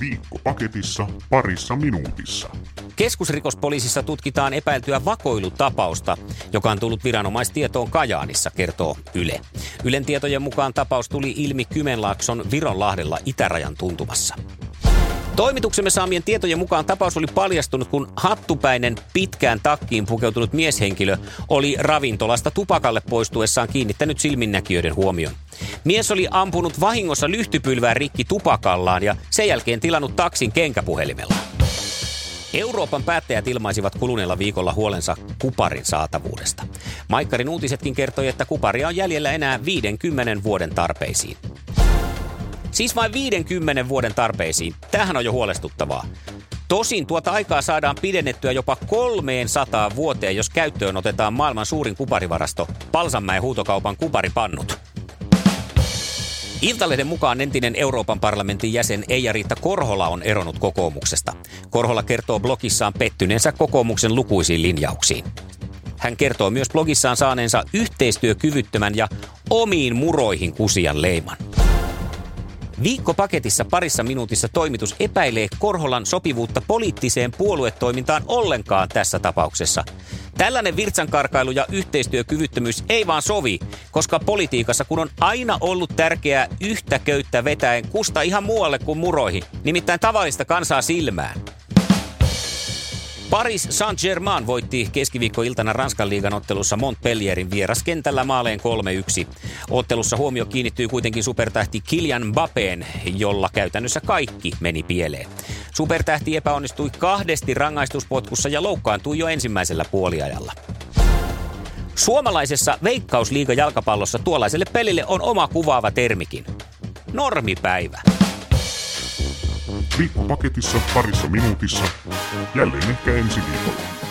Viikko paketissa parissa minuutissa. Keskusrikospoliisissa tutkitaan epäiltyä vakoilutapausta, joka on tullut viranomaistietoon Kajaanissa, kertoo Yle. Ylen tietojen mukaan tapaus tuli ilmi Kymenlaakson Vironlahdella itärajan tuntumassa. Toimituksemme saamien tietojen mukaan tapaus oli paljastunut, kun hattupäinen pitkään takkiin pukeutunut mieshenkilö oli ravintolasta tupakalle poistuessaan kiinnittänyt silminnäkijöiden huomion. Mies oli ampunut vahingossa lyhtypylvää rikki tupakallaan ja sen jälkeen tilannut taksin kenkäpuhelimella. Euroopan päättäjät ilmaisivat kuluneella viikolla huolensa kuparin saatavuudesta. Maikkarin uutisetkin kertoi, että kuparia on jäljellä enää 50 vuoden tarpeisiin. Siis vain 50 vuoden tarpeisiin. Tähän on jo huolestuttavaa. Tosin tuota aikaa saadaan pidennettyä jopa 300 vuoteen, jos käyttöön otetaan maailman suurin kuparivarasto, Palsanmäen huutokaupan kuparipannut. Iltalehden mukaan entinen Euroopan parlamentin jäsen Eija-Riitta Korhola on eronnut kokoomuksesta. Korhola kertoo blogissaan pettyneensä kokoomuksen lukuisiin linjauksiin. Hän kertoo myös blogissaan saaneensa yhteistyökyvyttömän ja omiin muroihin kusian leiman. Viikkopaketissa parissa minuutissa toimitus epäilee Korholan sopivuutta poliittiseen puoluetoimintaan ollenkaan tässä tapauksessa. Tällainen virtsankarkailu ja yhteistyökyvyttömyys ei vaan sovi, koska politiikassa kun on aina ollut tärkeää yhtä köyttä vetäen kusta ihan muualle kuin muroihin, nimittäin tavallista kansaa silmään. Paris Saint-Germain voitti keskiviikkoiltana Ranskan liigan ottelussa Montpellierin vieraskentällä maaleen 3-1. Ottelussa huomio kiinnittyy kuitenkin supertähti Kylian Mbappeen, jolla käytännössä kaikki meni pieleen. Supertähti epäonnistui kahdesti rangaistuspotkussa ja loukkaantui jo ensimmäisellä puoliajalla. Suomalaisessa veikkausliiga jalkapallossa tuollaiselle pelille on oma kuvaava termikin. Normipäivä. Viikko paketissa parissa minuutissa. Jälleen ehkä ensi viikolla.